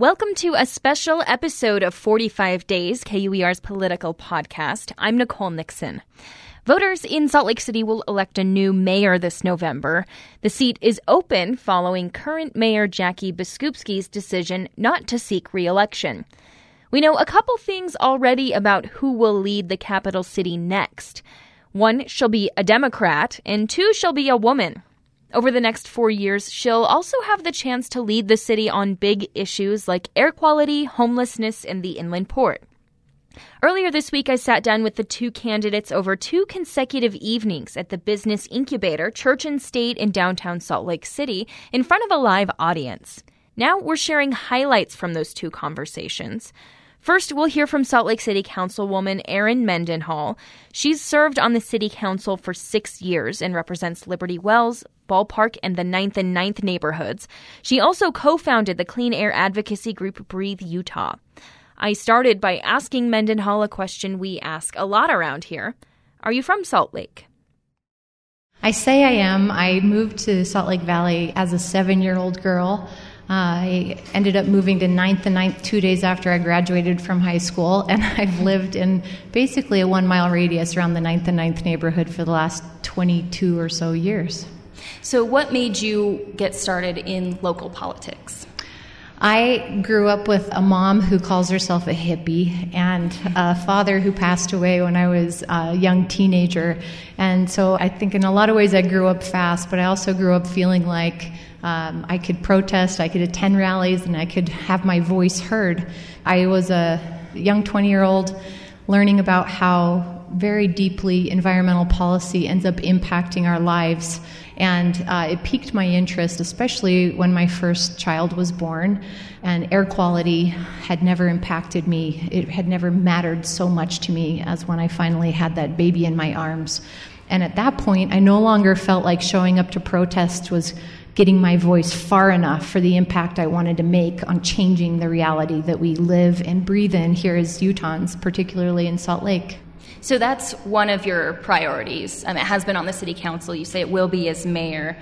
Welcome to a special episode of 45 Days, KUER's political podcast. I'm Nicole Nixon. Voters in Salt Lake City will elect a new mayor this November. The seat is open following current Mayor Jackie Biskupski's decision not to seek reelection. We know a couple things already about who will lead the capital city next. One shall be a Democrat, and two shall be a woman. Over the next four years, she'll also have the chance to lead the city on big issues like air quality, homelessness, and the inland port. Earlier this week, I sat down with the two candidates over two consecutive evenings at the Business Incubator, Church and State in downtown Salt Lake City, in front of a live audience. Now we're sharing highlights from those two conversations. First, we'll hear from Salt Lake City Councilwoman Erin Mendenhall. She's served on the City Council for six years and represents Liberty Wells, Ballpark, and the 9th and 9th neighborhoods. She also co founded the clean air advocacy group Breathe Utah. I started by asking Mendenhall a question we ask a lot around here Are you from Salt Lake? I say I am. I moved to Salt Lake Valley as a seven year old girl. Uh, I ended up moving to Ninth and Ninth two days after I graduated from high school, and I've lived in basically a one mile radius around the Ninth and Ninth neighborhood for the last 22 or so years. So, what made you get started in local politics? I grew up with a mom who calls herself a hippie and a father who passed away when I was a young teenager. And so I think in a lot of ways I grew up fast, but I also grew up feeling like um, I could protest, I could attend rallies, and I could have my voice heard. I was a young 20 year old learning about how very deeply environmental policy ends up impacting our lives. And uh, it piqued my interest, especially when my first child was born. And air quality had never impacted me, it had never mattered so much to me as when I finally had that baby in my arms. And at that point, I no longer felt like showing up to protest was getting my voice far enough for the impact I wanted to make on changing the reality that we live and breathe in here as Utahns, particularly in Salt Lake. So that's one of your priorities. Um, it has been on the city council. You say it will be as mayor.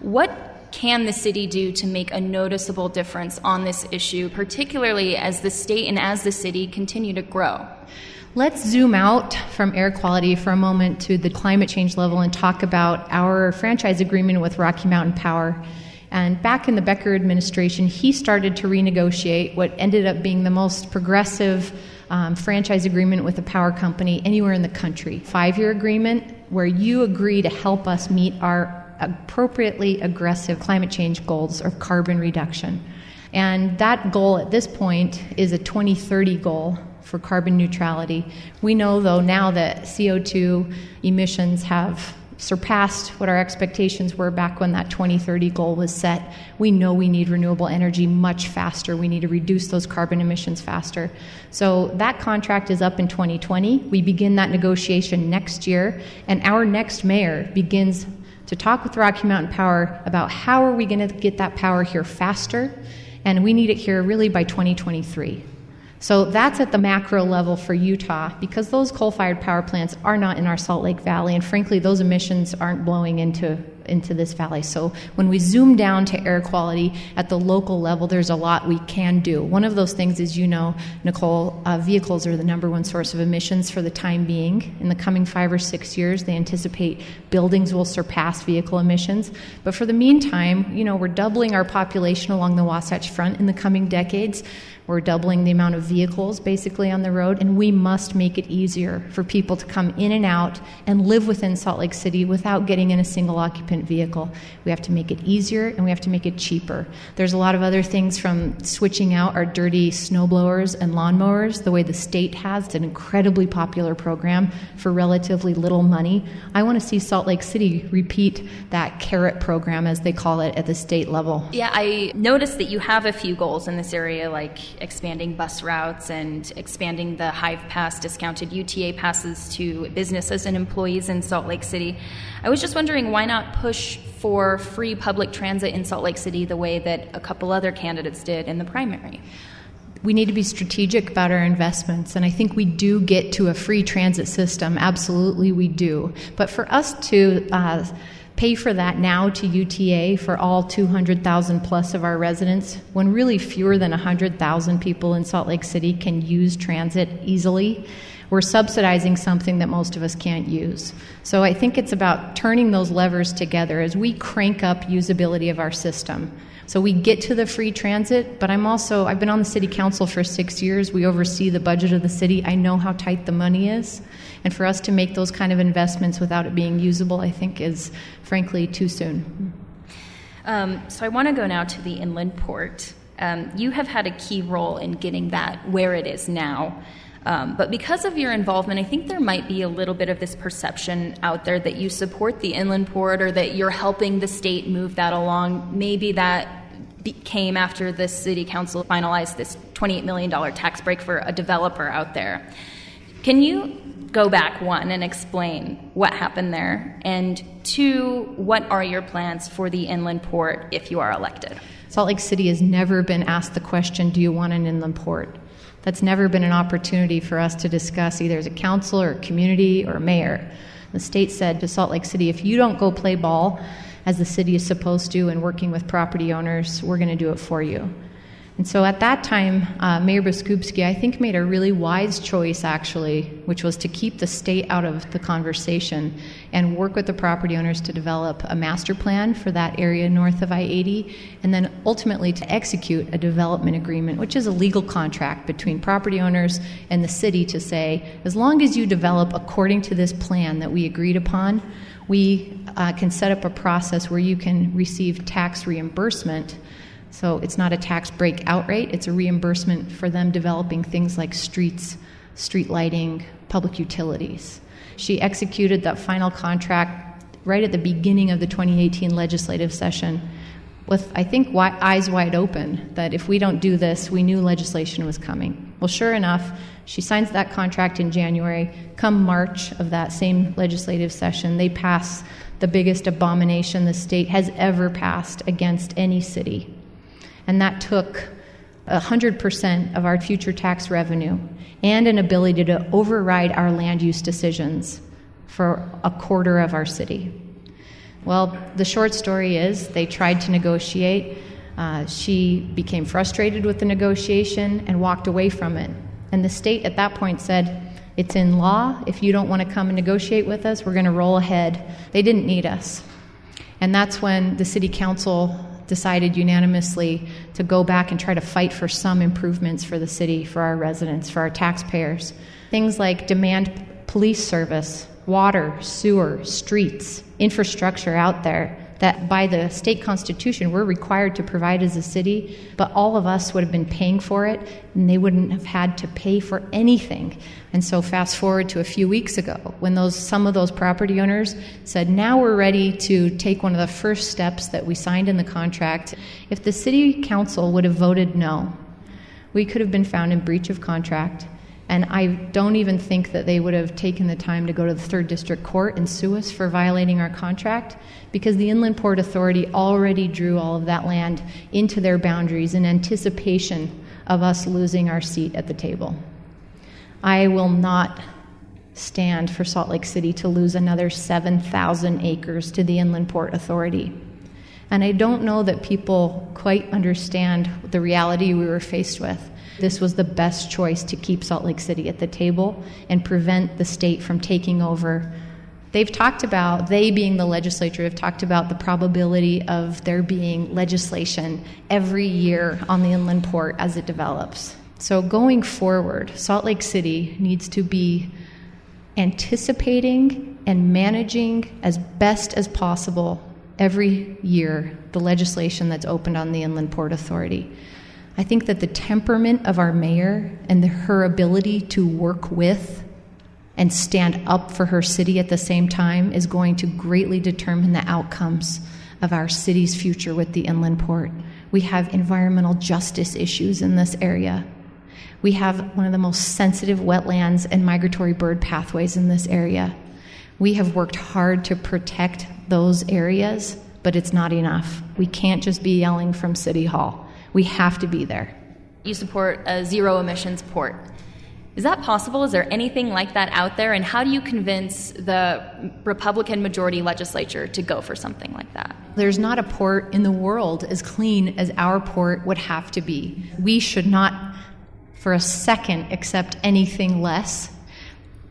What can the city do to make a noticeable difference on this issue, particularly as the state and as the city continue to grow? Let's zoom out from air quality for a moment to the climate change level and talk about our franchise agreement with Rocky Mountain Power. And back in the Becker administration, he started to renegotiate what ended up being the most progressive um, franchise agreement with a power company anywhere in the country. Five year agreement where you agree to help us meet our appropriately aggressive climate change goals of carbon reduction. And that goal at this point is a 2030 goal for carbon neutrality. We know, though, now that CO2 emissions have surpassed what our expectations were back when that 2030 goal was set. We know we need renewable energy much faster. We need to reduce those carbon emissions faster. So that contract is up in 2020. We begin that negotiation next year, and our next mayor begins to talk with Rocky Mountain Power about how are we going to get that power here faster, and we need it here really by 2023. So that's at the macro level for Utah because those coal fired power plants are not in our Salt Lake Valley, and frankly, those emissions aren't blowing into into this valley. So when we zoom down to air quality at the local level, there's a lot we can do. One of those things is, you know, Nicole, uh, vehicles are the number one source of emissions for the time being. In the coming five or six years, they anticipate buildings will surpass vehicle emissions. But for the meantime, you know, we're doubling our population along the Wasatch Front in the coming decades. We're doubling the amount of vehicles basically on the road, and we must make it easier for people to come in and out and live within Salt Lake City without getting in a single occupant vehicle. We have to make it easier and we have to make it cheaper. There's a lot of other things from switching out our dirty snowblowers and lawnmowers, the way the state has. It's an incredibly popular program for relatively little money. I want to see Salt Lake City repeat that carrot program, as they call it, at the state level. Yeah, I noticed that you have a few goals in this area, like expanding bus routes and expanding the Hive Pass discounted UTA passes to businesses and employees in Salt Lake City. I was just wondering why not push for free public transit in Salt Lake City the way that a couple other candidates did in the primary? we need to be strategic about our investments. And I think we do get to a free transit system. Absolutely, we do. But for us to uh, pay for that now to UTA for all 200,000 plus of our residents when really fewer than 100,000 people in Salt Lake City can use transit easily. We're subsidizing something that most of us can't use. So I think it's about turning those levers together as we crank up usability of our system. So we get to the free transit, but I'm also, I've been on the city council for six years. We oversee the budget of the city. I know how tight the money is. And for us to make those kind of investments without it being usable, I think is frankly too soon. Um, so I want to go now to the inland port. Um, you have had a key role in getting that where it is now. Um, but because of your involvement, I think there might be a little bit of this perception out there that you support the inland port or that you're helping the state move that along. Maybe that came after the city council finalized this $28 million tax break for a developer out there. Can you go back, one, and explain what happened there? And two, what are your plans for the inland port if you are elected? Salt Lake City has never been asked the question do you want an inland port? That's never been an opportunity for us to discuss either as a council or a community or a mayor. The state said to Salt Lake City, if you don't go play ball, as the city is supposed to and working with property owners, we're going to do it for you. And so at that time, uh, Mayor Biskupski, I think, made a really wise choice, actually, which was to keep the state out of the conversation and work with the property owners to develop a master plan for that area north of I 80, and then ultimately to execute a development agreement, which is a legal contract between property owners and the city to say, as long as you develop according to this plan that we agreed upon, we uh, can set up a process where you can receive tax reimbursement. So it's not a tax break outright, it's a reimbursement for them developing things like streets, street lighting, public utilities. She executed that final contract right at the beginning of the 2018 legislative session with, I think, eyes wide open that if we don't do this, we knew legislation was coming. Well, sure enough, she signs that contract in January. Come March of that same legislative session, they pass the biggest abomination the state has ever passed against any city. And that took 100% of our future tax revenue and an ability to override our land use decisions for a quarter of our city. Well, the short story is they tried to negotiate. Uh, she became frustrated with the negotiation and walked away from it. And the state at that point said, It's in law. If you don't want to come and negotiate with us, we're going to roll ahead. They didn't need us. And that's when the city council decided unanimously to go back and try to fight for some improvements for the city, for our residents, for our taxpayers. Things like demand police service, water, sewer, streets, infrastructure out there that by the state constitution we're required to provide as a city, but all of us would have been paying for it and they wouldn't have had to pay for anything. And so fast forward to a few weeks ago when those some of those property owners said, "Now we're ready to take one of the first steps that we signed in the contract." If the city council would have voted no, we could have been found in breach of contract and I don't even think that they would have taken the time to go to the third district court and sue us for violating our contract because the Inland Port Authority already drew all of that land into their boundaries in anticipation of us losing our seat at the table. I will not stand for Salt Lake City to lose another 7,000 acres to the Inland Port Authority. And I don't know that people quite understand the reality we were faced with. This was the best choice to keep Salt Lake City at the table and prevent the state from taking over. They've talked about, they being the legislature, have talked about the probability of there being legislation every year on the inland port as it develops. So going forward, Salt Lake City needs to be anticipating and managing as best as possible every year the legislation that's opened on the Inland Port Authority. I think that the temperament of our mayor and the, her ability to work with and stand up for her city at the same time is going to greatly determine the outcomes of our city's future with the inland port. We have environmental justice issues in this area. We have one of the most sensitive wetlands and migratory bird pathways in this area. We have worked hard to protect those areas, but it's not enough. We can't just be yelling from City Hall. We have to be there. You support a zero emissions port. Is that possible? Is there anything like that out there? And how do you convince the Republican majority legislature to go for something like that? There's not a port in the world as clean as our port would have to be. We should not for a second accept anything less.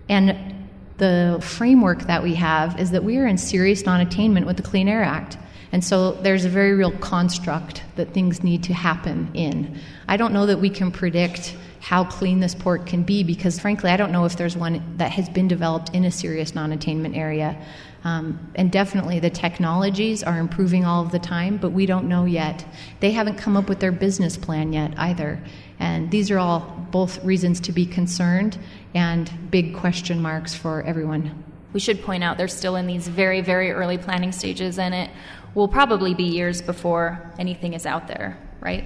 And the framework that we have is that we are in serious non attainment with the Clean Air Act. And so there's a very real construct that things need to happen in. I don't know that we can predict how clean this port can be because, frankly, I don't know if there's one that has been developed in a serious non attainment area. Um, and definitely the technologies are improving all of the time, but we don't know yet. They haven't come up with their business plan yet either. And these are all both reasons to be concerned and big question marks for everyone. We should point out they're still in these very, very early planning stages, and it will probably be years before anything is out there, right?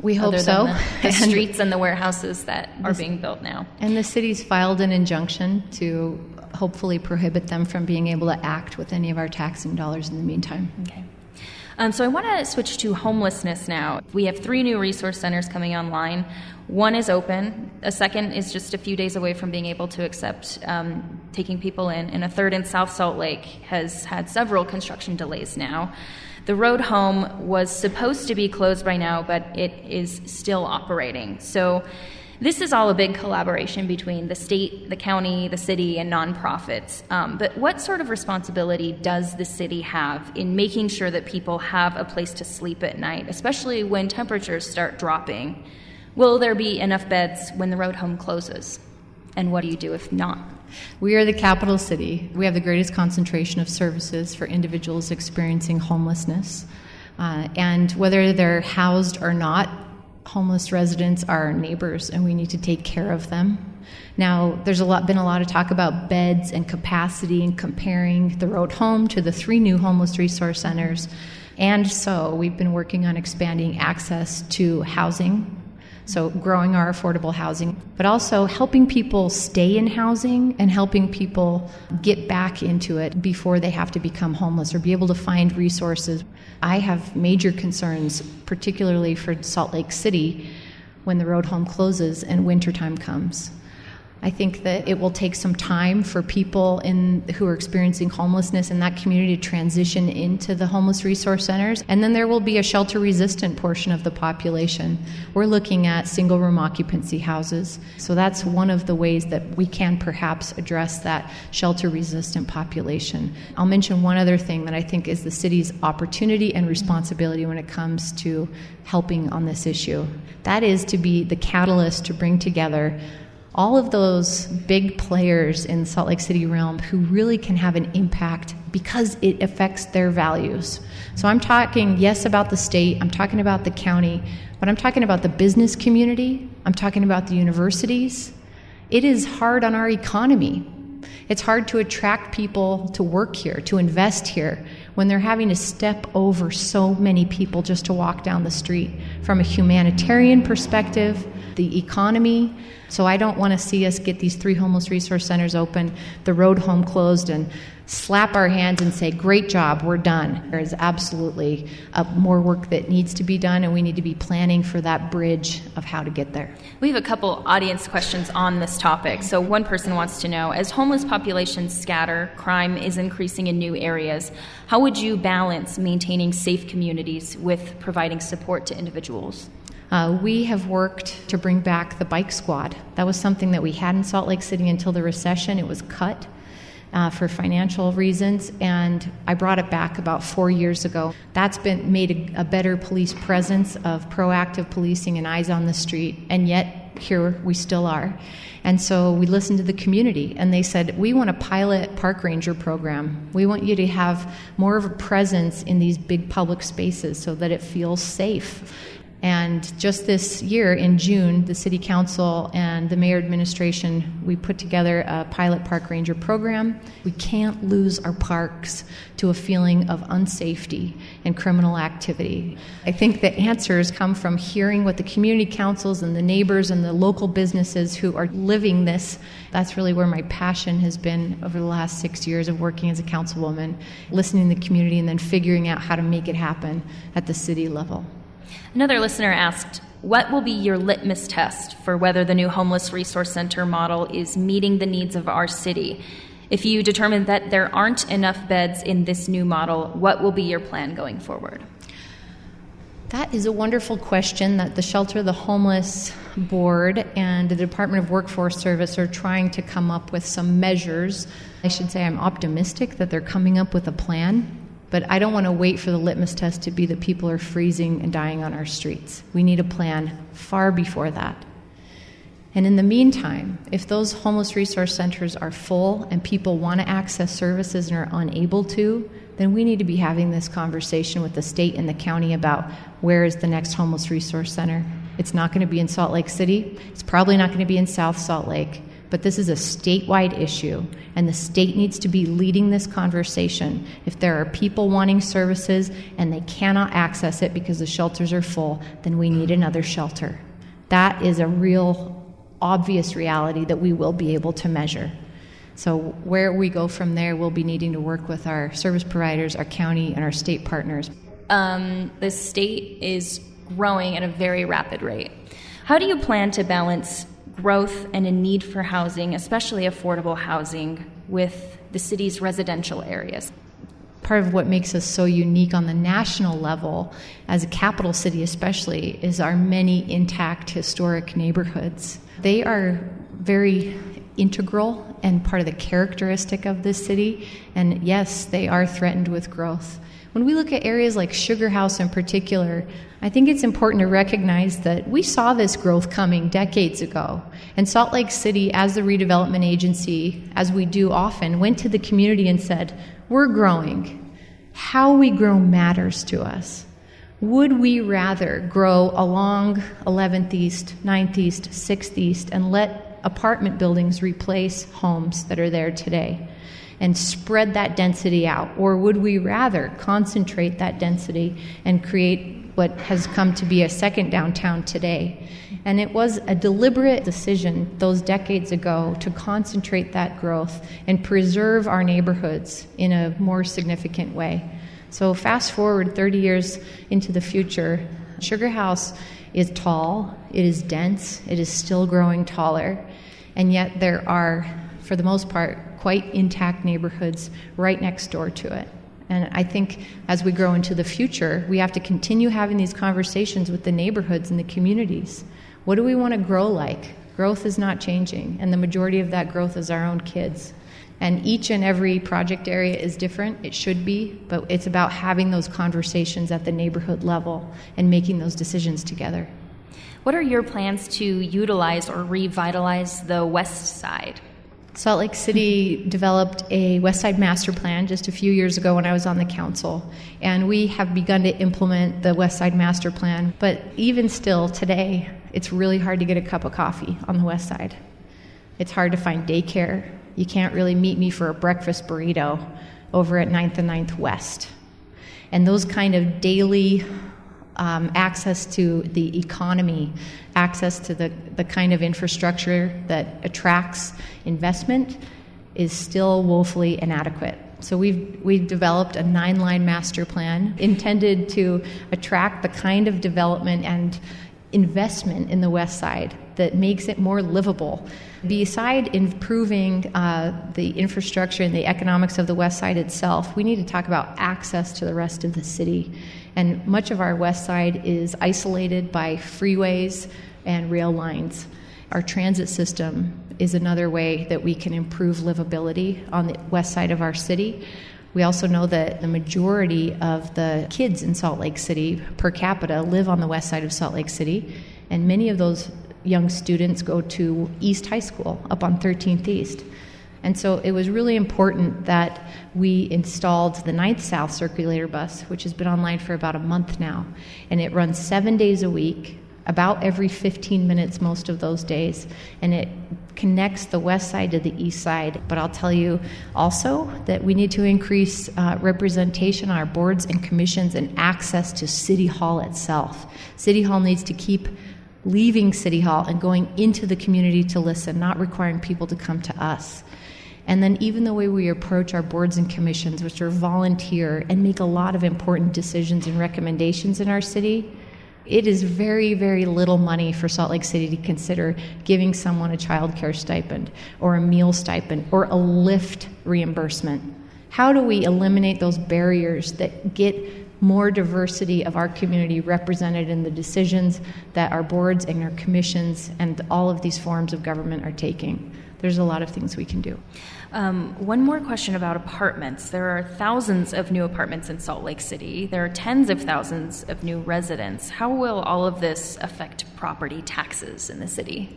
We hope so. The, the streets and the warehouses that are being built now. And the city's filed an injunction to hopefully prohibit them from being able to act with any of our taxing dollars in the meantime. Okay. Um, so I want to switch to homelessness now. We have three new resource centers coming online. One is open. A second is just a few days away from being able to accept um, taking people in, and a third in South Salt Lake has had several construction delays now. The road home was supposed to be closed by now, but it is still operating. So this is all a big collaboration between the state, the county, the city, and nonprofits. Um, but what sort of responsibility does the city have in making sure that people have a place to sleep at night, especially when temperatures start dropping? Will there be enough beds when the road home closes? And what do you do if not? We are the capital city. We have the greatest concentration of services for individuals experiencing homelessness. Uh, and whether they're housed or not, homeless residents are our neighbors and we need to take care of them. Now, there's a lot, been a lot of talk about beds and capacity and comparing the road home to the three new homeless resource centers. And so we've been working on expanding access to housing so, growing our affordable housing, but also helping people stay in housing and helping people get back into it before they have to become homeless or be able to find resources. I have major concerns, particularly for Salt Lake City, when the road home closes and wintertime comes. I think that it will take some time for people in, who are experiencing homelessness in that community to transition into the homeless resource centers. And then there will be a shelter resistant portion of the population. We're looking at single room occupancy houses. So that's one of the ways that we can perhaps address that shelter resistant population. I'll mention one other thing that I think is the city's opportunity and responsibility when it comes to helping on this issue. That is to be the catalyst to bring together all of those big players in Salt Lake City realm who really can have an impact because it affects their values. So I'm talking, yes, about the state, I'm talking about the county, but I'm talking about the business community, I'm talking about the universities. It is hard on our economy. It's hard to attract people to work here, to invest here, when they're having to step over so many people just to walk down the street. From a humanitarian perspective, the economy, so I don't want to see us get these three homeless resource centers open, the road home closed, and slap our hands and say, Great job, we're done. There is absolutely uh, more work that needs to be done, and we need to be planning for that bridge of how to get there. We have a couple audience questions on this topic. So, one person wants to know as homeless populations scatter, crime is increasing in new areas, how would you balance maintaining safe communities with providing support to individuals? Uh, we have worked to bring back the bike squad. That was something that we had in Salt Lake City until the recession. It was cut uh, for financial reasons, and I brought it back about four years ago. That's been made a, a better police presence of proactive policing and eyes on the street, and yet here we still are. And so we listened to the community, and they said, We want a pilot park ranger program. We want you to have more of a presence in these big public spaces so that it feels safe. And just this year, in June, the City Council and the Mayor administration, we put together a pilot park ranger program. We can't lose our parks to a feeling of unsafety and criminal activity. I think the answers come from hearing what the community councils and the neighbors and the local businesses who are living this. That's really where my passion has been over the last six years of working as a councilwoman, listening to the community and then figuring out how to make it happen at the city level. Another listener asked what will be your litmus test for whether the new Homeless Resource Center model is meeting the needs of our city? If you determine that there aren't enough beds in this new model, what will be your plan going forward? That is a wonderful question that the Shelter the Homeless Board and the Department of Workforce Service are trying to come up with some measures. I should say I'm optimistic that they're coming up with a plan, but I don't want to wait for the litmus test to be that people are freezing and dying on our streets. We need a plan far before that. And in the meantime, if those homeless resource centers are full and people want to access services and are unable to, then we need to be having this conversation with the state and the county about where is the next homeless resource center. It's not going to be in Salt Lake City, it's probably not going to be in South Salt Lake, but this is a statewide issue, and the state needs to be leading this conversation. If there are people wanting services and they cannot access it because the shelters are full, then we need another shelter. That is a real obvious reality that we will be able to measure. So, where we go from there, we'll be needing to work with our service providers, our county, and our state partners. Um, the state is growing at a very rapid rate. How do you plan to balance growth and a need for housing, especially affordable housing, with the city's residential areas? Part of what makes us so unique on the national level, as a capital city especially, is our many intact historic neighborhoods. They are very integral and part of the characteristic of this city. And yes, they are threatened with growth. When we look at areas like Sugar House in particular, I think it's important to recognize that we saw this growth coming decades ago. And Salt Lake City, as the redevelopment agency, as we do often, went to the community and said, We're growing. How we grow matters to us. Would we rather grow along 11th East, 9th East, 6th East, and let apartment buildings replace homes that are there today and spread that density out? Or would we rather concentrate that density and create what has come to be a second downtown today? And it was a deliberate decision those decades ago to concentrate that growth and preserve our neighborhoods in a more significant way. So, fast forward 30 years into the future, Sugar House is tall, it is dense, it is still growing taller, and yet there are, for the most part, quite intact neighborhoods right next door to it. And I think as we grow into the future, we have to continue having these conversations with the neighborhoods and the communities. What do we want to grow like? Growth is not changing, and the majority of that growth is our own kids. And each and every project area is different. It should be, but it's about having those conversations at the neighborhood level and making those decisions together. What are your plans to utilize or revitalize the West Side? Salt Lake City developed a West Side Master Plan just a few years ago when I was on the council, and we have begun to implement the West Side Master Plan. But even still, today, it's really hard to get a cup of coffee on the West Side. It's hard to find daycare, you can't really meet me for a breakfast burrito over at 9th and 9th West. And those kind of daily um, access to the economy, access to the, the kind of infrastructure that attracts investment is still woefully inadequate. So we've we've developed a nine-line master plan intended to attract the kind of development and investment in the West Side that makes it more livable. Beside improving uh, the infrastructure and the economics of the West Side itself, we need to talk about access to the rest of the city. And much of our West Side is isolated by freeways and rail lines. Our transit system is another way that we can improve livability on the west side of our city. We also know that the majority of the kids in Salt Lake City per capita live on the west side of Salt Lake City, and many of those young students go to East High School up on 13th East. And so it was really important that we installed the Ninth South circulator bus, which has been online for about a month now. And it runs seven days a week, about every 15 minutes most of those days. And it connects the west side to the east side. But I'll tell you also that we need to increase uh, representation on our boards and commissions and access to City Hall itself. City Hall needs to keep leaving City Hall and going into the community to listen, not requiring people to come to us. And then, even the way we approach our boards and commissions, which are volunteer and make a lot of important decisions and recommendations in our city, It is very, very little money for Salt Lake City to consider giving someone a child care stipend or a meal stipend or a Lyft reimbursement. How do we eliminate those barriers that get more diversity of our community represented in the decisions that our boards and our commissions and all of these forms of government are taking? There's a lot of things we can do. Um, one more question about apartments. There are thousands of new apartments in Salt Lake City. There are tens of thousands of new residents. How will all of this affect property taxes in the city?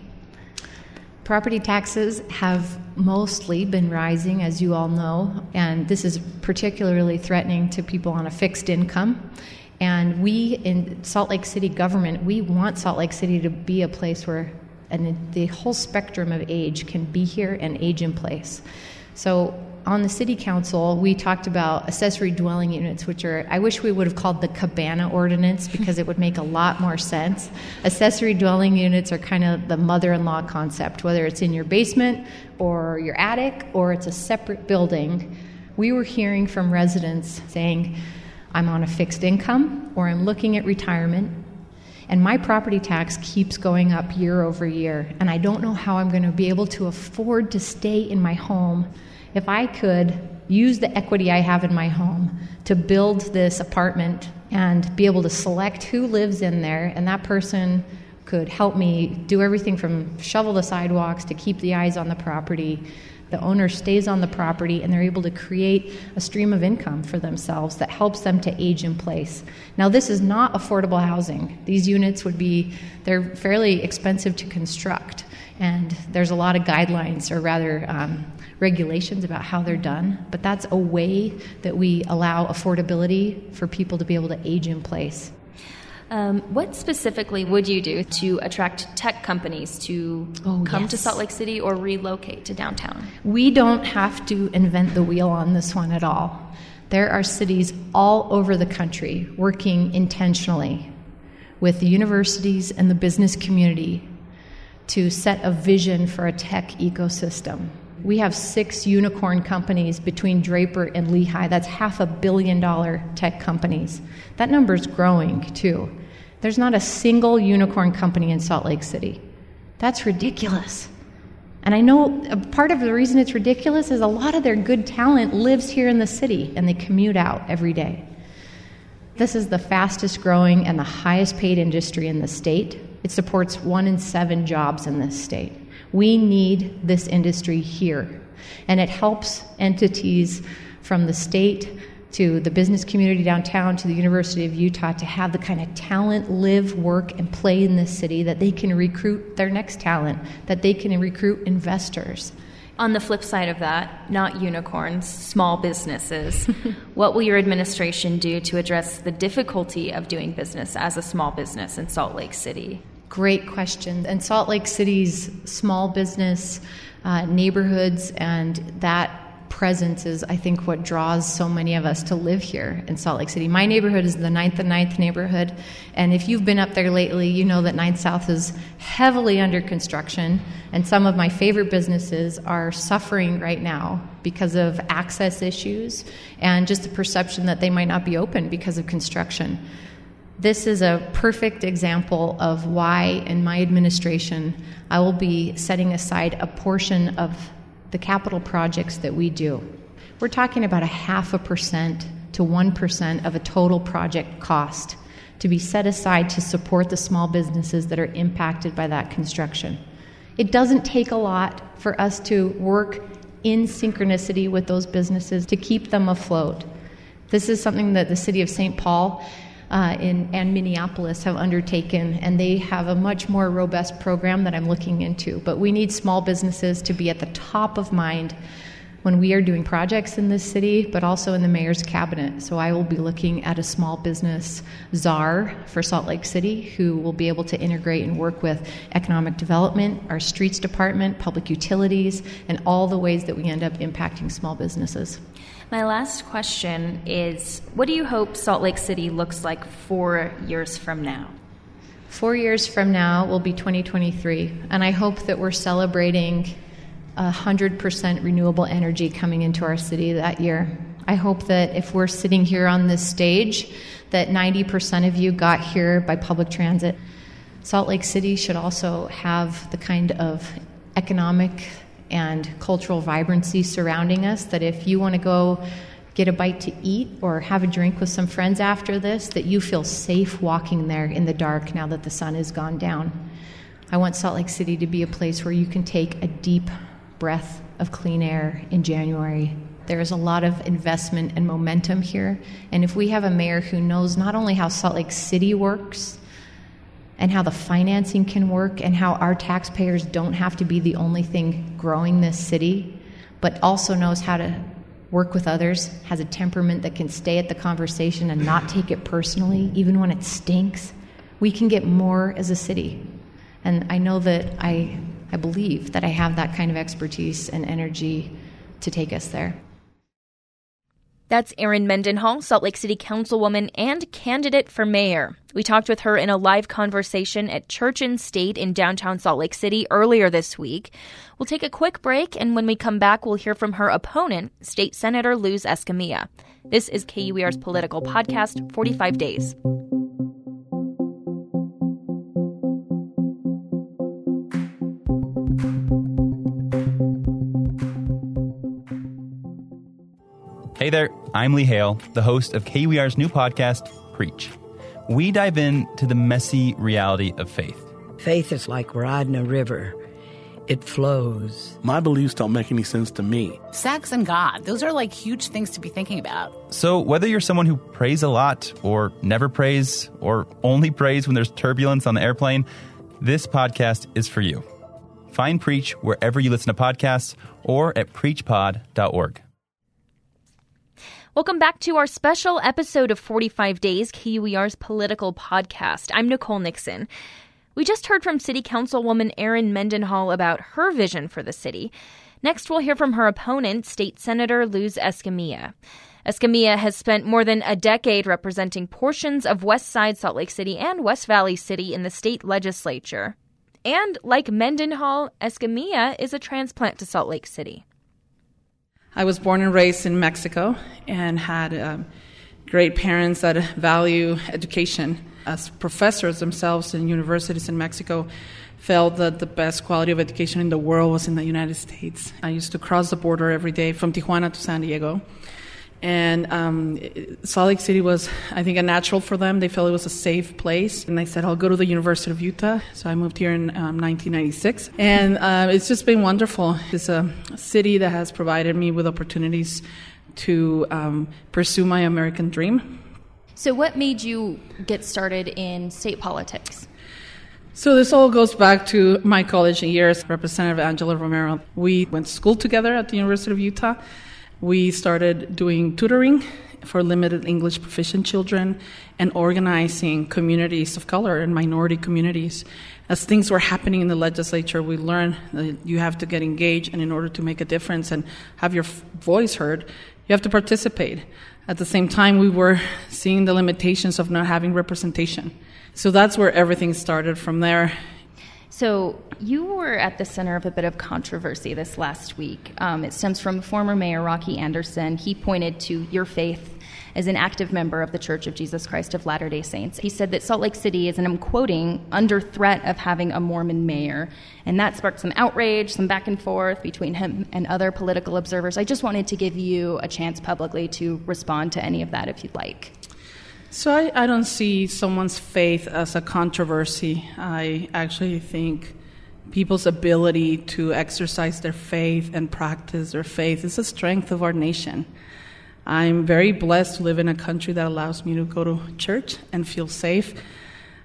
Property taxes have mostly been rising, as you all know, and this is particularly threatening to people on a fixed income. And we in Salt Lake City government, we want Salt Lake City to be a place where and the whole spectrum of age can be here and age in place. So on the city council, we talked about accessory dwelling units, which are, I wish we would have called the cabana ordinance because it would make a lot more sense. Accessory dwelling units are kind of the mother in law concept, whether it's in your basement or your attic or it's a separate building. We were hearing from residents saying, I'm on a fixed income or I'm looking at retirement and my property tax keeps going up year over year. And I don't know how I'm going to be able to afford to stay in my home if I could use the equity I have in my home to build this apartment and be able to select who lives in there. And that person could help me do everything from shovel the sidewalks to keep the eyes on the property the owner stays on the property and they're able to create a stream of income for themselves that helps them to age in place. Now, this is not affordable housing. These units would be, they're fairly expensive to construct, and there's a lot of guidelines, or rather, um, regulations about how they're done, but that's a way that we allow affordability for people to be able to age in place. Um, what specifically would you do to attract tech companies to oh, come yes. to Salt Lake City or relocate to downtown? We don't have to invent the wheel on this one at all. There are cities all over the country working intentionally with the universities and the business community to set a vision for a tech ecosystem. We have six unicorn companies between Draper and Lehi. That's half a billion dollar tech companies. That number is growing too. There's not a single unicorn company in Salt Lake City. That's ridiculous. And I know part of the reason it's ridiculous is a lot of their good talent lives here in the city and they commute out every day. This is the fastest growing and the highest paid industry in the state. It supports one in seven jobs in this state. We need this industry here. And it helps entities from the state to the business community downtown to the University of Utah to have the kind of talent live, work, and play in this city that they can recruit their next talent, that they can recruit investors. On the flip side of that, not unicorns, small businesses, what will your administration do to address the difficulty of doing business as a small business in Salt Lake City? Great question. And Salt Lake City's small business uh, neighborhoods and that presence is, I think, what draws so many of us to live here in Salt Lake City. My neighborhood is the 9th and 9th neighborhood, and if you've been up there lately, you know that 9th South is heavily under construction, and some of my favorite businesses are suffering right now because of access issues and just the perception that they might not be open because of construction. This is a perfect example of why, in my administration, I will be setting aside a portion of the capital projects that we do. We're talking about a half a percent to 1% of a total project cost to be set aside to support the small businesses that are impacted by that construction. It doesn't take a lot for us to work in synchronicity with those businesses to keep them afloat. This is something that the city of St. Paul uh, in, and Minneapolis have undertaken, and they have a much more robust program that I'm looking into. But we need small businesses to be at the top of mind when we are doing projects in this city, but also in the mayor's cabinet. So I will be looking at a small business czar for Salt Lake City who will be able to integrate and work with economic development, our streets department, public utilities, and all the ways that we end up impacting small businesses. My last question is What do you hope Salt Lake City looks like four years from now? Four years from now will be 2023, and I hope that we're celebrating 100% renewable energy coming into our city that year. I hope that if we're sitting here on this stage, that 90% of you got here by public transit. Salt Lake City should also have the kind of economic and cultural vibrancy surrounding us that if you want to go get a bite to eat or have a drink with some friends after this, that you feel safe walking there in the dark now that the sun has gone down. I want Salt Lake City to be a place where you can take a deep breath of clean air in January. There is a lot of investment and momentum here. And if we have a mayor who knows not only how Salt Lake City works and how the financing can work and how our taxpayers don't have to be the only thing growing this city, but also knows how to work with others, has a temperament that can stay at the conversation and not take it personally, even when it stinks, we can get more as a city. And I know that I, I believe that I have that kind of expertise and energy to take us there. That's Erin Mendenhall, Salt Lake City Councilwoman and candidate for mayor. We talked with her in a live conversation at Church and State in downtown Salt Lake City earlier this week. We'll take a quick break, and when we come back, we'll hear from her opponent, State Senator Luz Escamilla. This is KUER's political podcast, 45 Days. Hey there, I'm Lee Hale, the host of KUER's new podcast, Preach. We dive into the messy reality of faith. Faith is like riding a river. It flows. My beliefs don't make any sense to me. Sex and God, those are like huge things to be thinking about. So, whether you're someone who prays a lot, or never prays, or only prays when there's turbulence on the airplane, this podcast is for you. Find Preach wherever you listen to podcasts or at preachpod.org. Welcome back to our special episode of 45 Days, KUER's political podcast. I'm Nicole Nixon. We just heard from City Councilwoman Erin Mendenhall about her vision for the city. Next, we'll hear from her opponent, State Senator Luz Escamilla. Escamilla has spent more than a decade representing portions of West Side Salt Lake City and West Valley City in the state legislature. And like Mendenhall, Escamilla is a transplant to Salt Lake City. I was born and raised in Mexico and had um, great parents that value education. As professors themselves in universities in Mexico, felt that the best quality of education in the world was in the United States. I used to cross the border every day from Tijuana to San Diego. And um, Salt Lake City was, I think, a natural for them. They felt it was a safe place. And I said, I'll go to the University of Utah. So I moved here in um, 1996. And uh, it's just been wonderful. It's a city that has provided me with opportunities to um, pursue my American dream. So, what made you get started in state politics? So this all goes back to my college years. Representative Angela Romero. We went to school together at the University of Utah we started doing tutoring for limited English proficient children and organizing communities of color and minority communities. As things were happening in the legislature, we learned that you have to get engaged, and in order to make a difference and have your voice heard, you have to participate. At the same time, we were seeing the limitations of not having representation. So that's where everything started from there. So, you were at the center of a bit of controversy this last week. Um, it stems from former Mayor Rocky Anderson. He pointed to your faith as an active member of the Church of Jesus Christ of Latter day Saints. He said that Salt Lake City is, and I'm quoting, under threat of having a Mormon mayor. And that sparked some outrage, some back and forth between him and other political observers. I just wanted to give you a chance publicly to respond to any of that if you'd like. So I, I don't see someone's faith as a controversy. I actually think people's ability to exercise their faith and practice their faith is a strength of our nation. I'm very blessed to live in a country that allows me to go to church and feel safe.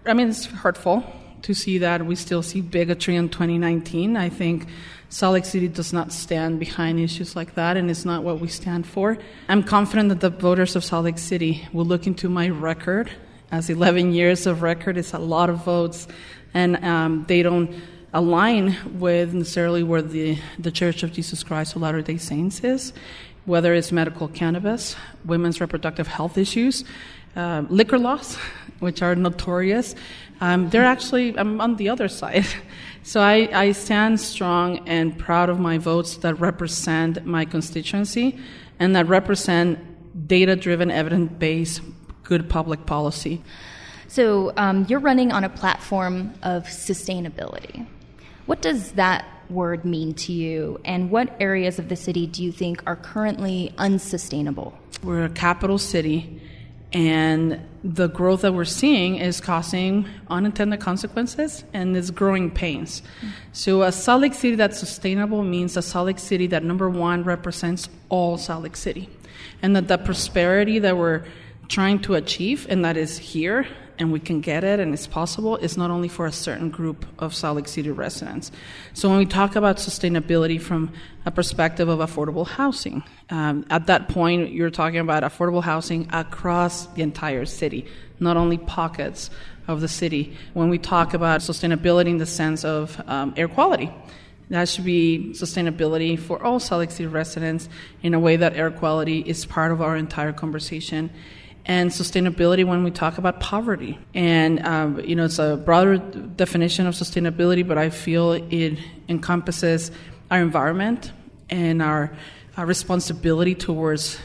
I mean, it's hurtful to see that we still see bigotry in 2019. I think Salt Lake City does not stand behind issues like that, and it's not what we stand for. I'm confident that the voters of Salt Lake City will look into my record, as 11 years of record is a lot of votes, and um, they don't align with necessarily where the, the Church of Jesus Christ of Latter day Saints is, whether it's medical cannabis, women's reproductive health issues, uh, liquor laws, which are notorious. Um, they're actually, I'm on the other side. So I, I stand strong and proud of my votes that represent my constituency and that represent data driven, evidence based, good public policy. So um, you're running on a platform of sustainability. What does that word mean to you, and what areas of the city do you think are currently unsustainable? We're a capital city, and the growth that we're seeing is causing unintended consequences and is growing pains. So, a Salt Lake City that's sustainable means a Salt Lake City that, number one, represents all Salt Lake City, and that the prosperity that we're trying to achieve, and that is here, and we can get it and it's possible is not only for a certain group of Salt Lake City residents. So when we talk about sustainability from a perspective of affordable housing, um, at that point you're talking about affordable housing across the entire city, not only pockets of the city. When we talk about sustainability in the sense of um, air quality, that should be sustainability for all Salt Lake City residents in a way that air quality is part of our entire conversation and sustainability when we talk about poverty. And, um, you know, it's a broader definition of sustainability, but I feel it encompasses our environment and our, our responsibility towards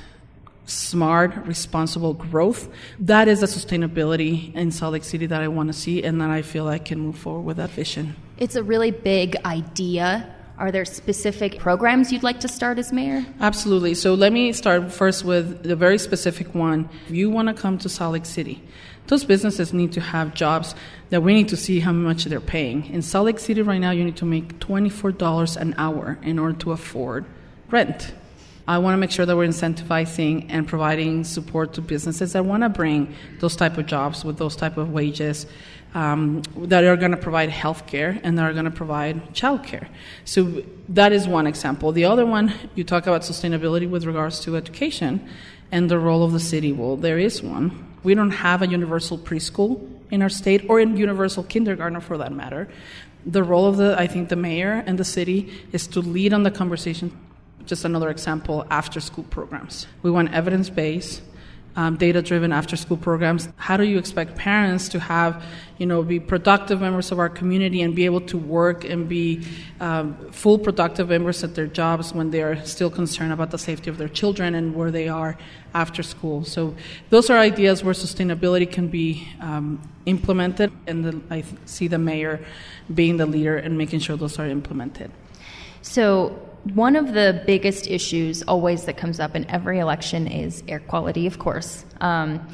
smart, responsible growth. That is a sustainability in Salt Lake City that I want to see and that I feel I can move forward with that vision. It's a really big idea are there specific programs you'd like to start as mayor? Absolutely. So let me start first with the very specific one. If you want to come to Salt Lake City, those businesses need to have jobs that we need to see how much they're paying. In Salt Lake City right now, you need to make $24 an hour in order to afford rent. I want to make sure that we're incentivizing and providing support to businesses that want to bring those type of jobs with those type of wages um, that are going to provide health care and that are going to provide child care. So that is one example. The other one, you talk about sustainability with regards to education and the role of the city. Well, there is one. We don't have a universal preschool in our state or in universal kindergarten for that matter. The role of the, I think, the mayor and the city is to lead on the conversation. Just another example, after school programs. We want evidence based um, data-driven after-school programs. How do you expect parents to have, you know, be productive members of our community and be able to work and be um, full productive members at their jobs when they are still concerned about the safety of their children and where they are after school? So those are ideas where sustainability can be um, implemented, and the, I see the mayor being the leader and making sure those are implemented. So one of the biggest issues always that comes up in every election is air quality, of course. Um,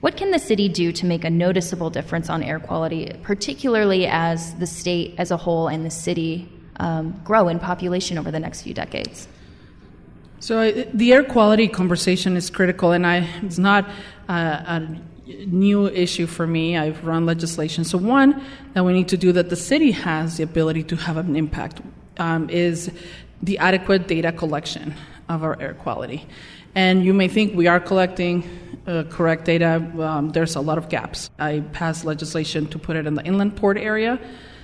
what can the city do to make a noticeable difference on air quality, particularly as the state as a whole and the city um, grow in population over the next few decades? So uh, the air quality conversation is critical, and I, it's not uh, a new issue for me. I've run legislation. So one that we need to do that the city has the ability to have an impact um, is the adequate data collection of our air quality. And you may think we are collecting uh, correct data. Um, there's a lot of gaps. I passed legislation to put it in the inland port area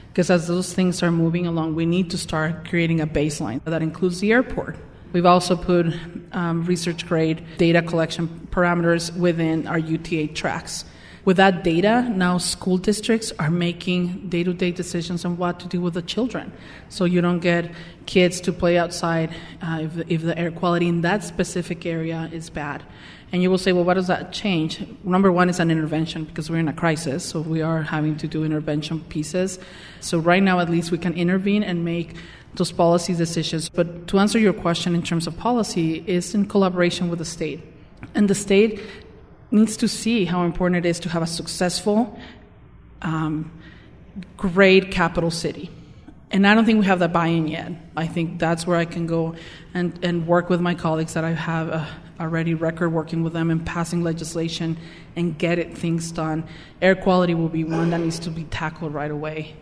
because as those things are moving along, we need to start creating a baseline that includes the airport. We've also put um, research grade data collection parameters within our UTA tracks. With that data, now school districts are making day to day decisions on what to do with the children. So you don't get kids to play outside uh, if, if the air quality in that specific area is bad. And you will say, well, what does that change? Number one is an intervention because we're in a crisis, so we are having to do intervention pieces. So, right now, at least, we can intervene and make those policy decisions. But to answer your question in terms of policy, is in collaboration with the state. And the state needs to see how important it is to have a successful, um, great capital city. And I don't think we have that buy in yet. I think that's where I can go and, and work with my colleagues that I have a, already record working with them and passing legislation and get it things done. Air quality will be one that needs to be tackled right away.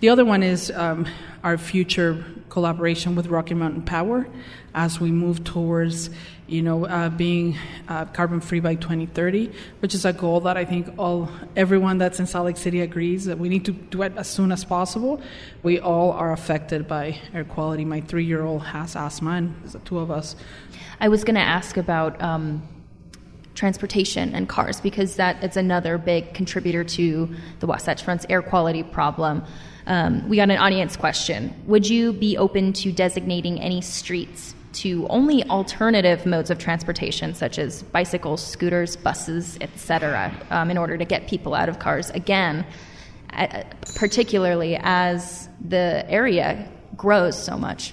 The other one is um, our future collaboration with Rocky Mountain Power as we move towards you know, uh, being uh, carbon free by 2030, which is a goal that I think all everyone that's in Salt Lake City agrees that we need to do it as soon as possible. We all are affected by air quality. My three-year-old has asthma, and the two of us. I was going to ask about. Um, transportation and cars because that is another big contributor to the Wasatch Front's air quality problem. Um, we got an audience question. Would you be open to designating any streets to only alternative modes of transportation, such as bicycles, scooters, buses, etc., um, in order to get people out of cars. Again, uh, particularly as the area grows so much.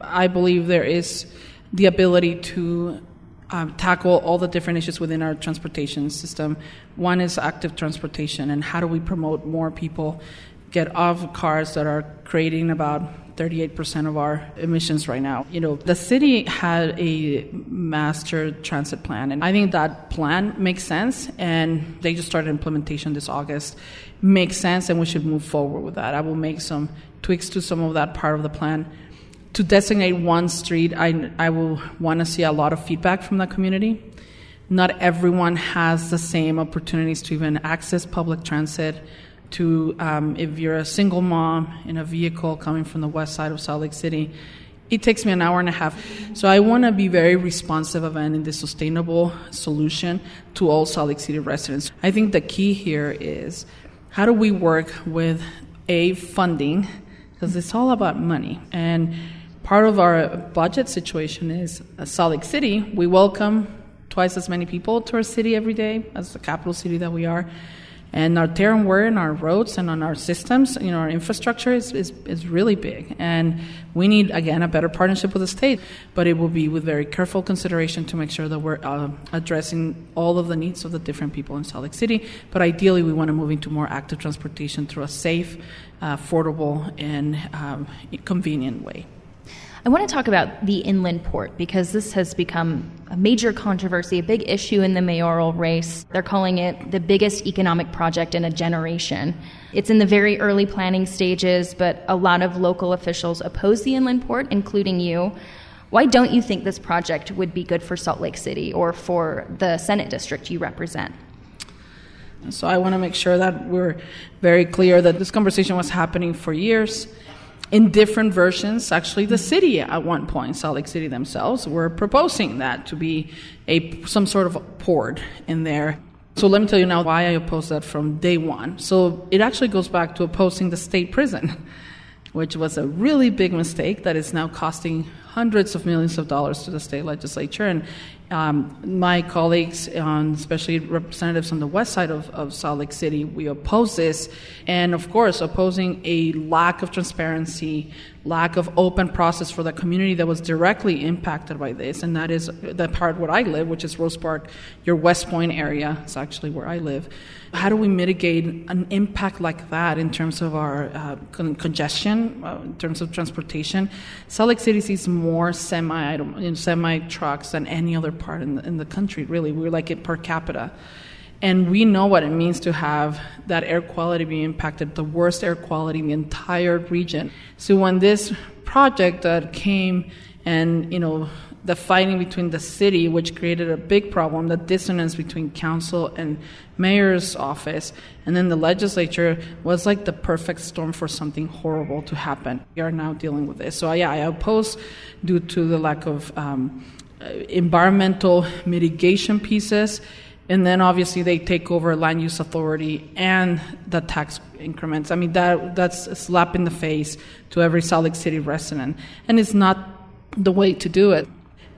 I believe there is the ability to um, tackle all the different issues within our transportation system. One is active transportation, and how do we promote more people get off cars that are creating about 38% of our emissions right now. You know, the city had a master transit plan, and I think that plan makes sense, and they just started implementation this August. Makes sense, and we should move forward with that. I will make some tweaks to some of that part of the plan to designate one street, I, I will want to see a lot of feedback from the community. Not everyone has the same opportunities to even access public transit. To um, if you're a single mom in a vehicle coming from the west side of Salt Lake City, it takes me an hour and a half. So I want to be very responsive of finding the sustainable solution to all Salt Lake City residents. I think the key here is how do we work with a funding because it's all about money and part of our budget situation is uh, Salt Lake City. We welcome twice as many people to our city every day as the capital city that we are. And our tear and wear in our roads and on our systems, you know, our infrastructure is, is, is really big. And we need, again, a better partnership with the state, but it will be with very careful consideration to make sure that we're uh, addressing all of the needs of the different people in Salt Lake City. But ideally, we want to move into more active transportation through a safe, uh, affordable, and um, convenient way. I want to talk about the inland port because this has become a major controversy, a big issue in the mayoral race. They're calling it the biggest economic project in a generation. It's in the very early planning stages, but a lot of local officials oppose the inland port, including you. Why don't you think this project would be good for Salt Lake City or for the Senate district you represent? So I want to make sure that we're very clear that this conversation was happening for years in different versions. Actually, the city at one point, Salt Lake City themselves, were proposing that to be a some sort of port in there. So let me tell you now why I oppose that from day one. So it actually goes back to opposing the state prison, which was a really big mistake that is now costing hundreds of millions of dollars to the state legislature. And um, my colleagues, um, especially representatives on the west side of, of Salt Lake City, we oppose this. And of course, opposing a lack of transparency, lack of open process for the community that was directly impacted by this. And that is the part where I live, which is Rose Park, your Westpointe area. It's actually where I live. How do we mitigate an impact like that in terms of our uh, con- congestion, uh, in terms of transportation? Salt Lake City sees more semi semi trucks than any other part in the, in the country. Really, we're like it per capita. And we know what it means to have that air quality be impacted, the worst air quality in the entire region. So when this project that came and, you know, the fighting between the city, which created a big problem, the dissonance between council and mayor's office, and then the legislature was like the perfect storm for something horrible to happen. We are now dealing with this. So, yeah, I oppose due to the lack of um, environmental mitigation pieces and then obviously they take over land use authority and the tax increments. I mean that that's a slap in the face to every Salt Lake City resident, and it's not the way to do it.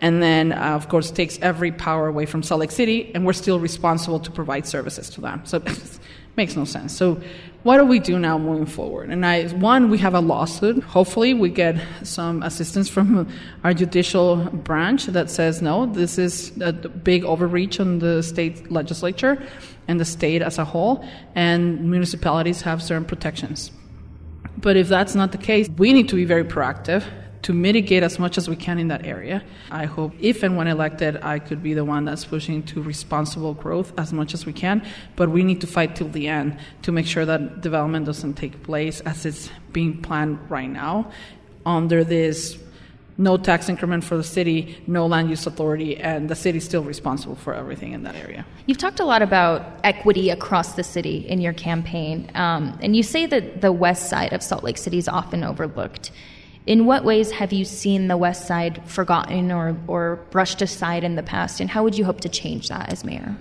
And then, uh, of course, takes every power away from Salt Lake City, and we're still responsible to provide services to them. So it makes no sense. So what do we do now moving forward? And I, one, we have a lawsuit. Hopefully, we get some assistance from our judicial branch that says no, this is a big overreach on the state legislature and the state as a whole, and municipalities have certain protections. But if that's not the case, we need to be very proactive to mitigate as much as we can in that area. I hope if and when elected, I could be the one that's pushing to responsible growth as much as we can. But we need to fight till the end to make sure that development doesn't take place as it's being planned right now under this no tax increment for the city, no land use authority, and the city's still responsible for everything in that area. You've talked a lot about equity across the city in your campaign, um, and you say that the west side of Salt Lake City is often overlooked. In what ways have you seen the West Side forgotten or, or brushed aside in the past, and how would you hope to change that as mayor?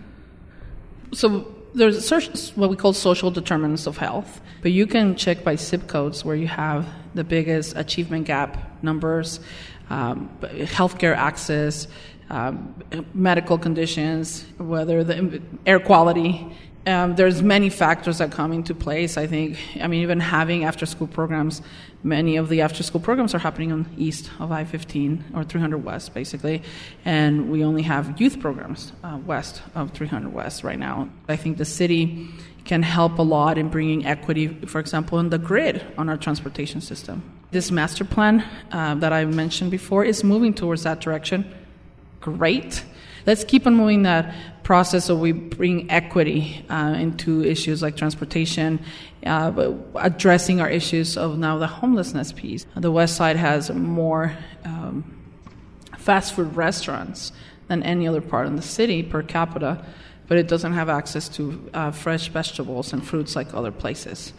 So, there's what we call social determinants of health, but you can check by zip codes where you have the biggest achievement gap numbers, um, healthcare access, um, medical conditions, whether the air quality. Um, there's many factors that come into place. I think, I mean, even having after school programs, many of the after school programs are happening on east of I 15 or 300 West, basically. And we only have youth programs uh, west of 300 West right now. I think the city can help a lot in bringing equity, for example, in the grid on our transportation system. This master plan uh, that I mentioned before is moving towards that direction. Great. Let's keep on moving that process so we bring equity uh, into issues like transportation, uh, addressing our issues of now the homelessness piece. The West Side has more um, fast food restaurants than any other part in the city per capita, but it doesn't have access to uh, fresh vegetables and fruits like other places.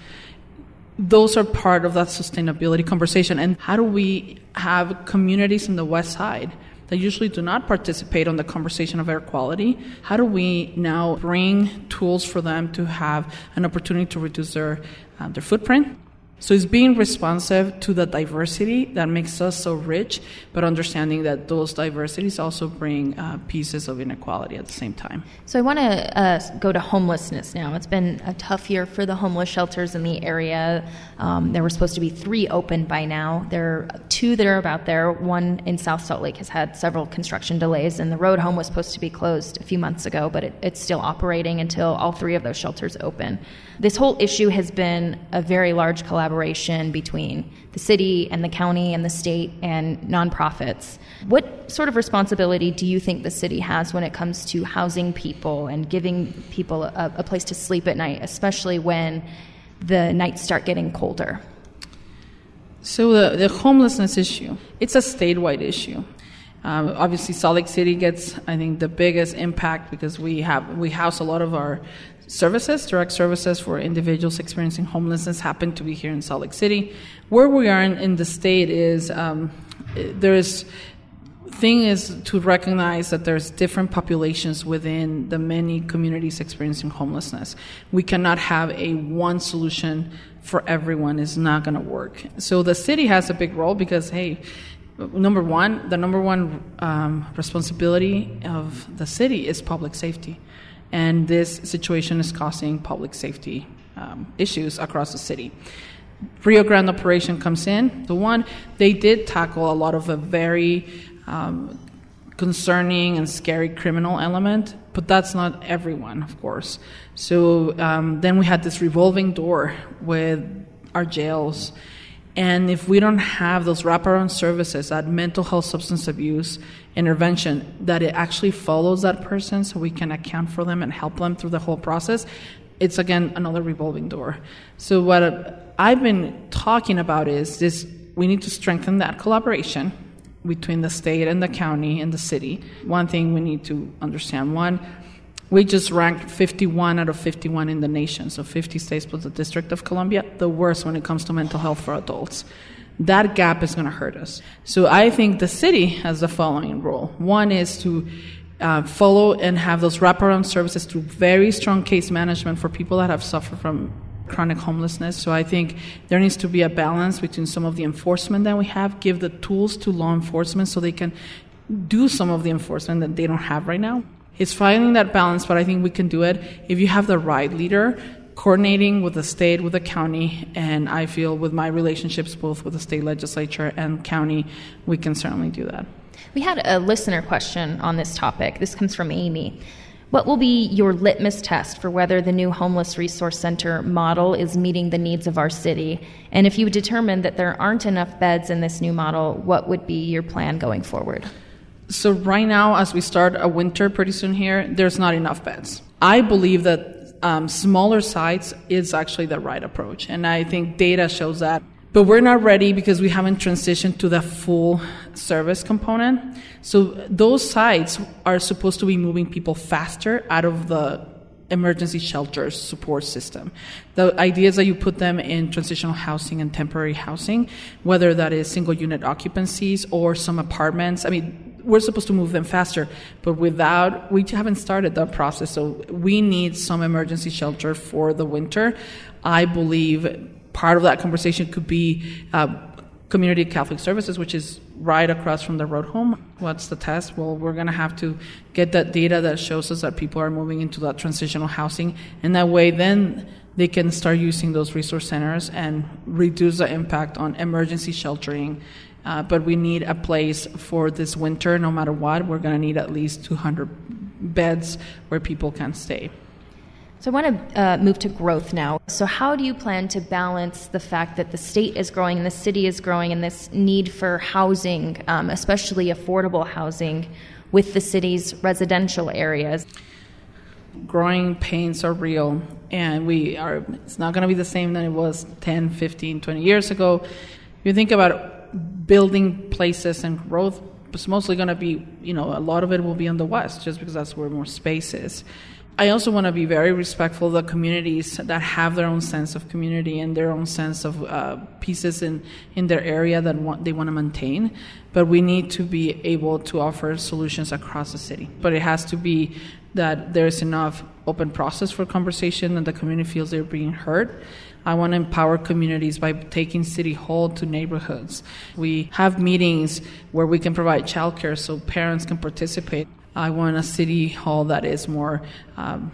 Those are part of that sustainability conversation. And how do we have communities in the West Side? That usually do not participate on the conversation of air quality. How do we now bring tools for them to have an opportunity to reduce their, uh, their footprint? So it's being responsive to the diversity that makes us so rich, but understanding that those diversities also bring uh, pieces of inequality at the same time. So I want to uh, go to homelessness now. It's been a tough year for the homeless shelters in the area. Um, there were supposed to be three open by now. There are two that are about there. One in South Salt Lake has had several construction delays, and the road home was supposed to be closed a few months ago, but it, it's still operating until all three of those shelters open. This whole issue has been a very large collaboration between the city and the county and the state and nonprofits. What sort of responsibility do you think the city has when it comes to housing people and giving people a, a place to sleep at night, especially when the nights start getting colder? So the, the homelessness issue, it's a statewide issue. Um, obviously, Salt Lake City gets, I think, the biggest impact because we have we house a lot of our services, direct services for individuals experiencing homelessness happen to be here in Salt Lake City. Where we are in, in the state is um, there's thing is to recognize that there's different populations within the many communities experiencing homelessness. We cannot have a one solution for everyone is not going to work. So the city has a big role because hey, number one, the number one um, responsibility of the city is public safety and this situation is causing public safety um, issues across the city. Rio Grande operation comes in. The one they did tackle a lot of a very um, concerning and scary criminal element, but that's not everyone, of course. So um, then we had this revolving door with our jails. And if we don't have those wraparound services, that mental health substance abuse intervention, that it actually follows that person so we can account for them and help them through the whole process, it's again another revolving door. So what I've been talking about is this we need to strengthen that collaboration between the state and the county and the city. One thing we need to understand one, we just ranked 51 out of 51 in the nation, so 50 states plus the District of Columbia, the worst when it comes to mental health for adults that gap is going to hurt us. So I think the city has the following role. One is to uh, follow and have those wraparound services through very strong case management for people that have suffered from chronic homelessness. So I think there needs to be a balance between some of the enforcement that we have, give the tools to law enforcement so they can do some of the enforcement that they don't have right now. It's finding that balance, but I think we can do it if you have the right leader coordinating with the state, with the county, and I feel with my relationships both with the state legislature and county, we can certainly do that. We had a listener question on this topic. This comes from Amy. What will be your litmus test for whether the new homeless resource center model is meeting the needs of our city? And if you determine that there aren't enough beds in this new model, what would be your plan going forward? So, right now, as we start a winter pretty soon here, there's not enough beds. I believe that um, smaller sites is actually the right approach. And I think data shows that. But we're not ready because we haven't transitioned to the full service component. So those sites are supposed to be moving people faster out of the emergency shelters support system. The idea is that you put them in transitional housing and temporary housing, whether that is single unit occupancies or some apartments. I mean, we're supposed to move them faster, but without, we haven't started that process. So we need some emergency shelter for the winter. I believe part of that conversation could be uh, community Catholic services, which is right across from the road home. What's the test? Well, we're going to have to get that data that shows us that people are moving into that transitional housing, and that way then they can start using those resource centers and reduce the impact on emergency sheltering uh, but we need a place for this winter, no matter what. We're going to need at least 200 beds where people can stay. So I want to uh, move to growth now. So, how do you plan to balance the fact that the state is growing and the city is growing and this need for housing, um, especially affordable housing, with the city's residential areas? Growing pains are real, and we are. It's not going to be the same than it was 10, 15, 20 years ago. You think about building places and growth it's mostly going to be, you know, a lot of it will be on the west just because that's where more space is. I also want to be very respectful of the communities that have their own sense of community and their own sense of uh, pieces in, in their area that want, they want to maintain. But we need to be able to offer solutions across the city. But it has to be that there's enough open process for conversation and the community feels they're being heard I want to empower communities by taking City Hall to neighborhoods. We have meetings where we can provide childcare so parents can participate. I want a City Hall that is more. Um,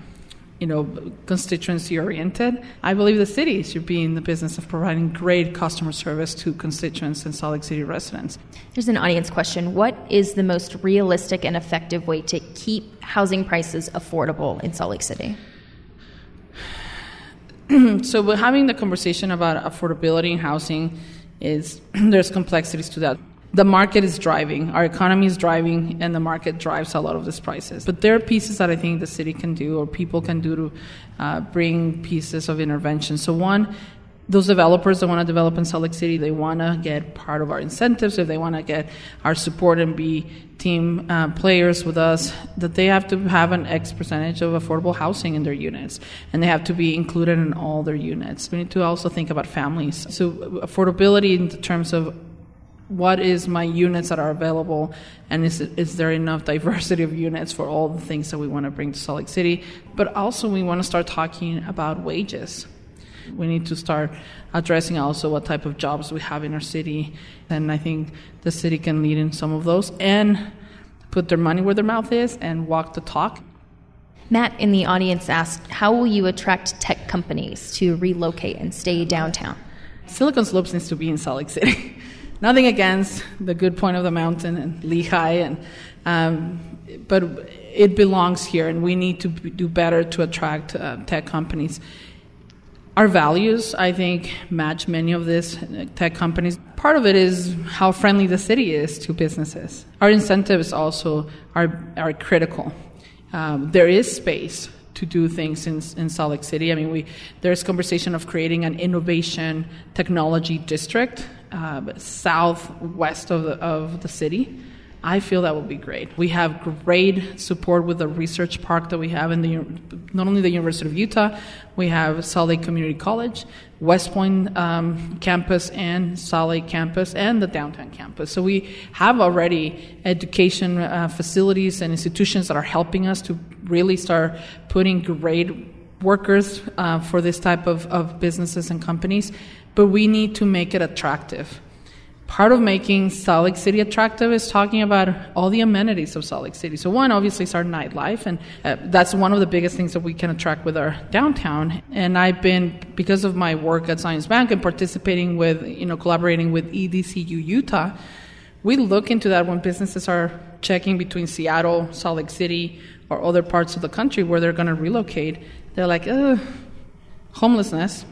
you know, constituency oriented. I believe the city should be in the business of providing great customer service to constituents and Salt Lake City residents. There's an audience question What is the most realistic and effective way to keep housing prices affordable in Salt Lake City? so we're having the conversation about affordability in housing is there's complexities to that. The market is driving our economy is driving and the market drives a lot of these prices. But there are pieces that i think the city can do or people can do to uh, bring pieces of intervention. So one those developers that want to develop in Salt Lake City, they want to get part of our incentives, if they want to get our support and be team uh, players with us, that they have to have an X percentage of affordable housing in their units, and they have to be included in all their units. We need to also think about families. So affordability in terms of what is my units that are available and is, is there enough diversity of units for all the things that we want to bring to Salt Lake City but also we want to start talking about wages we need to start addressing also what type of jobs we have in our city. And I think the city can lead in some of those and put their money where their mouth is and walk the talk. Matt in the audience asked, How will you attract tech companies to relocate and stay downtown? Silicon Slopes needs to be in Salt Lake City. Nothing against the good point of the mountain and Lehi, and, um, but it belongs here, and we need to do better to attract uh, tech companies. Our values, I think, match many of these tech companies. Part of it is how friendly the city is to businesses. Our incentives also are, are critical. Um, there is space to do things in, in Salt Lake City. I mean, we, there's conversation of creating an innovation technology district uh, southwest of the, of the city. I feel that would be great. We have great support with the research park that we have in the not only the University of Utah, we have Salt Lake Community College, Westpointe um, campus, and Salt Lake campus, and the downtown campus. So we have already education uh, facilities and institutions that are helping us to really start putting great workers uh, for this type of, of businesses and companies. But we need to make it attractive part of making Salt Lake City attractive is talking about all the amenities of Salt Lake City. So one, obviously, is our nightlife, and uh, that's one of the biggest things that we can attract with our downtown. And I've been, because of my work at Zions Bank and participating with, you know, collaborating with EDCU Utah, we look into that when businesses are checking between Seattle, Salt Lake City, or other parts of the country where they're going to relocate. They're like, homelessness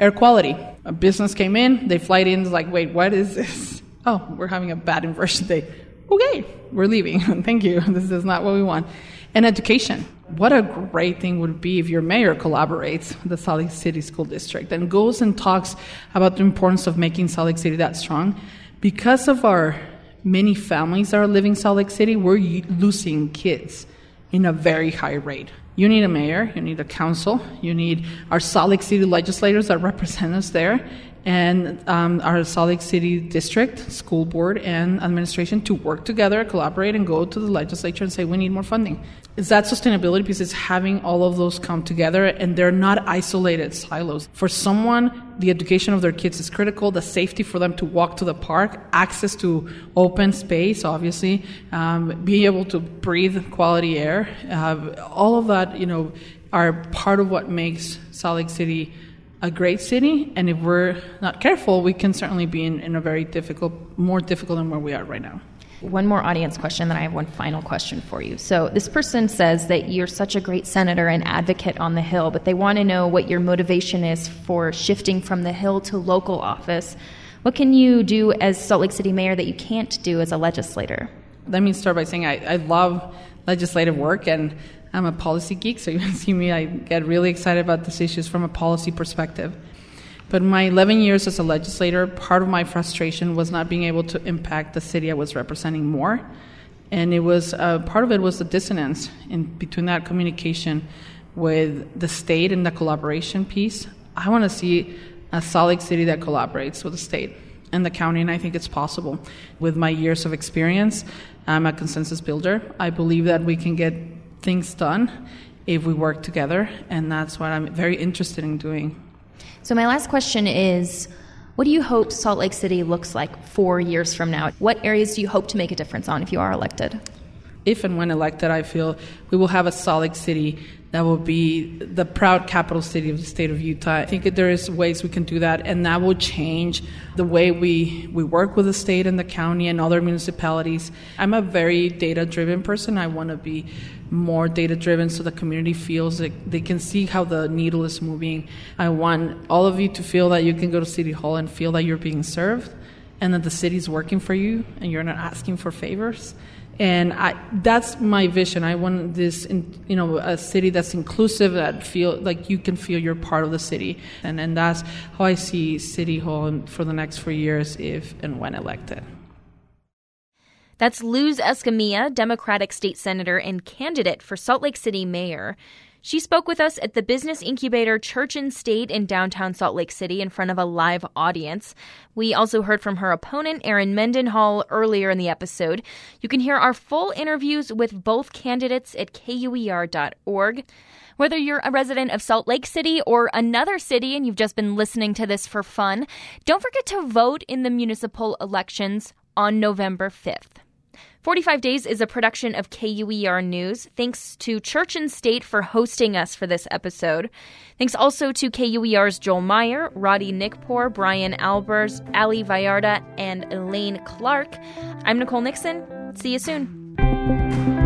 Air quality. A business came in, they flight in, like, wait, what is this? Oh, we're having a bad inversion day. Okay, we're leaving. Thank you. This is not what we want. And education. What a great thing would be if your mayor collaborates with the Salt Lake City School District and goes and talks about the importance of making Salt Lake City that strong. Because of our many families that are living in Salt Lake City, we're losing kids in a very high rate. You need a mayor, you need a council, you need our Salt Lake City legislators that represent us there, and um, our Salt Lake City District School Board and administration to work together, collaborate, and go to the legislature and say we need more funding. Is that sustainability because it's having all of those come together and they're not isolated silos. For someone, the education of their kids is critical, the safety for them to walk to the park, access to open space, obviously, um, being able to breathe quality air, uh, all of that, you know, are part of what makes Salt Lake City a great city, and if we're not careful, we can certainly be in, in a very difficult, more difficult than where we are right now. One more audience question, then I have one final question for you. So, this person says that you're such a great senator and advocate on the Hill, but they want to know what your motivation is for shifting from the Hill to local office. What can you do as Salt Lake City mayor that you can't do as a legislator? Let me start by saying I, I love legislative work and I'm a policy geek, so you can see me, I get really excited about these issues from a policy perspective. But my 11 years as a legislator, part of my frustration was not being able to impact the city I was representing more. And it was uh, part of it was the dissonance in between that communication with the state and the collaboration piece. I want to see a Lake City that collaborates with the state and the county, and I think it's possible. With my years of experience, I'm a consensus builder. I believe that we can get things done if we work together, and that's what I'm very interested in doing. So, my last question is what do you hope Salt Lake City looks like four years from now? What areas do you hope to make a difference on if you are elected? If and when elected, I feel we will have a Salt Lake City that will be the proud capital city of the state of Utah. I think there is ways we can do that, and that will change the way we, we work with the state and the county and other municipalities. I'm a very data driven person. I want to be more data driven so the community feels that they can see how the needle is moving. I want all of you to feel that you can go to City Hall and feel that you're being served and that the city is working for you and you're not asking for favors and I, that's my vision. I want this, in, you know, a city that's inclusive, that feel like you can feel you're part of the city, and and that's how I see City Hall for the next four years, if and when elected. That's Luz Escamilla, Democratic state senator and candidate for Salt Lake City mayor. She spoke with us at the Business Incubator Church and State in downtown Salt Lake City in front of a live audience. We also heard from her opponent, Erin Mendenhall, earlier in the episode. You can hear our full interviews with both candidates at kuer.org. Whether you're a resident of Salt Lake City or another city and you've just been listening to this for fun, don't forget to vote in the municipal elections on November 5th. 45 Days is a production of KUER News. Thanks to Church and State for hosting us for this episode. Thanks also to KUER's Joel Meyer, Roddy Nikpour, Brian Albers, Ali Vallarta, and Elaine Clark. I'm Nicole Nixon. See you soon.